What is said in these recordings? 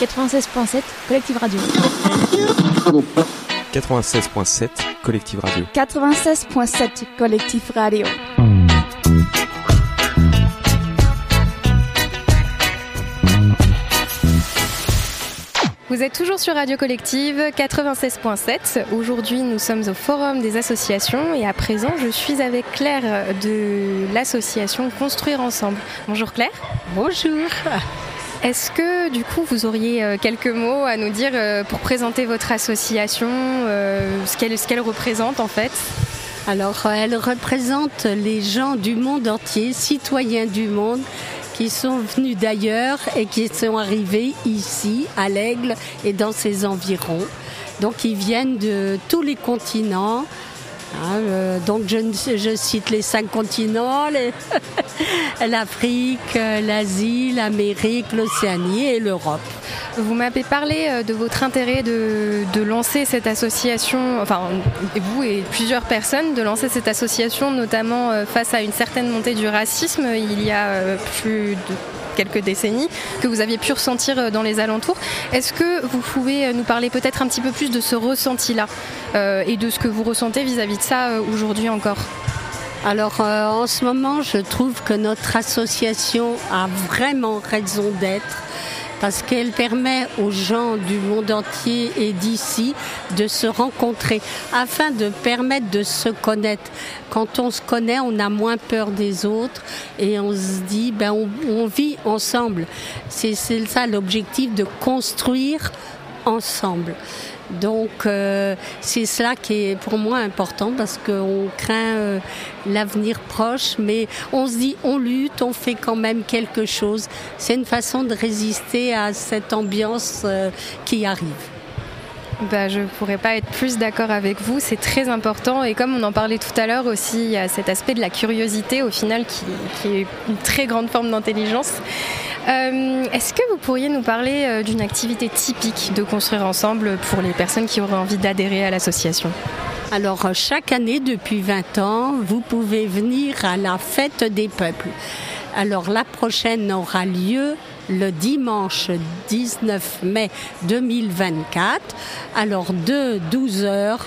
96.7 Collective Radio. 96.7 Collective Radio. 96.7 Collectif Radio. Vous êtes toujours sur Radio Collective 96.7. Aujourd'hui, nous sommes au Forum des associations et à présent, je suis avec Claire de l'association Construire Ensemble. Bonjour Claire. Bonjour. Est-ce que du coup vous auriez euh, quelques mots à nous dire euh, pour présenter votre association, euh, ce qu'elle représente en fait? Alors elle représente les gens du monde entier, citoyens du monde qui sont venus d'ailleurs et qui sont arrivés ici à l'Aigle et dans ses environs. Donc ils viennent de tous les continents, Hein, euh, donc je, cite les cinq continents, l'Afrique, euh, l'Asie, l'Amérique, l'Océanie et l'Europe. Vous m'avez parlé euh, de votre intérêt de, lancer cette association, enfin vous et plusieurs personnes, de lancer cette association notamment face à une certaine montée du racisme il y a plus de quelques décennies, que vous aviez pu ressentir euh, dans les alentours. Est-ce que vous pouvez euh, nous parler peut-être un petit peu plus de ce ressenti-là euh, et de ce que vous ressentez vis-à-vis de ça aujourd'hui encore? Alors en ce moment, je trouve que notre association a vraiment raison d'être parce qu'elle permet aux gens du monde entier et d'ici de se rencontrer afin de permettre de se connaître. Quand on se connaît, on a moins peur des autres et on se dit, ben, on, vit ensemble. C'est ça l'objectif de construire ensemble. Donc euh, c'est cela qui est pour moi important parce qu'on craint euh, l'avenir proche, mais on se dit on lutte, on fait quand même quelque chose. C'est une façon de résister à cette ambiance euh, qui arrive. Bah, je ne pourrais pas être plus d'accord avec vous, c'est très important et comme on en parlait tout à l'heure aussi, il y a cet aspect de la curiosité au final qui, qui est une très grande forme d'intelligence. Euh, est-ce que vous pourriez nous parler euh, d'une activité typique de construire ensemble pour les personnes qui auraient envie d'adhérer à l'association? Alors euh, chaque année depuis 20 ans, vous pouvez venir à la fête des peuples. Alors la prochaine aura lieu le dimanche 19 mai 2024, alors de 12h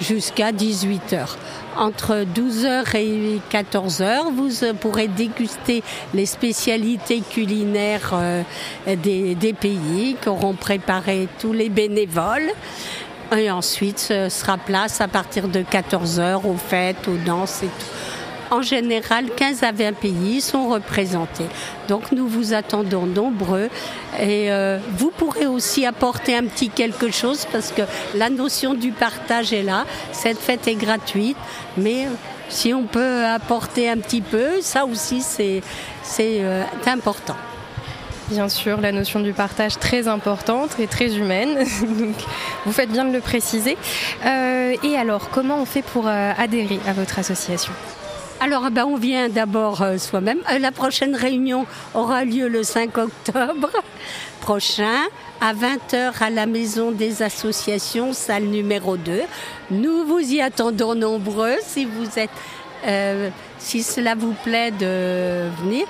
jusqu'à 18h entre 12h et 14h. Vous pourrez déguster les spécialités culinaires euh, des, des pays qu'auront préparé tous les bénévoles. Et ensuite, ce sera place à partir de 14h aux fêtes, aux danses et tout. En général, 15 à 20 pays sont représentés. Donc nous vous attendons nombreux et euh, vous pourrez aussi apporter un petit quelque chose parce que la notion du partage est là. Cette fête est gratuite, mais euh, si on peut apporter un petit peu, ça aussi c'est euh, important. Bien sûr, la notion du partage très importante et très humaine. Donc, vous faites bien de le préciser. et alors, comment on fait pour adhérer à votre association? Alors, eh ben, on vient d'abord euh, soi-même. Euh, la prochaine réunion aura lieu le 5 octobre prochain à 20h à la Maison des Associations, salle numéro 2. Nous vous y attendons nombreux si vous êtes... Euh, si cela vous plaît de venir,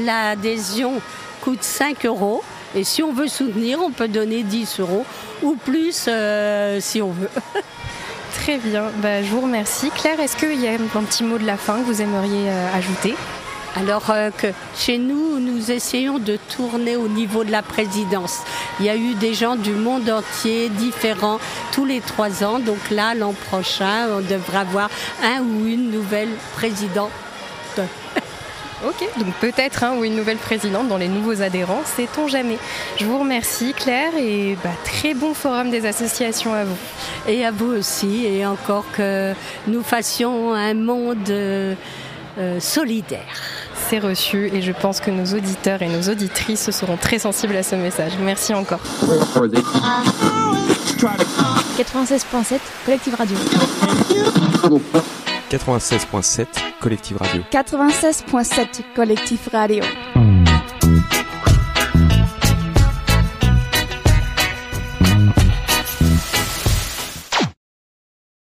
l'adhésion coûte 5 euros. Et si on veut soutenir, on peut donner 10 euros ou plus si on veut. Très bien, bah, je vous remercie. Claire, est-ce qu'il y a un petit mot de la fin que vous aimeriez euh, ajouter? Alors euh, que chez nous, nous essayons de tourner au niveau de la présidence. Il y a eu des gens du monde entier, différents, tous les trois ans. Donc là, l'an prochain, on devrait avoir un ou une nouvelle présidente. Ok, donc peut-être un ou une nouvelle présidente dans les nouveaux adhérents, sait-on jamais. Je vous remercie Claire et bah, très bon forum des associations à vous. Et à vous aussi, et encore que nous fassions un monde euh, euh, solidaire. C'est reçu et je pense que nos auditeurs et nos auditrices seront très sensibles à ce message. Merci encore. 96.7 Collective Radio. 96.7 Collective Radio. 96.7 Collectif Radio.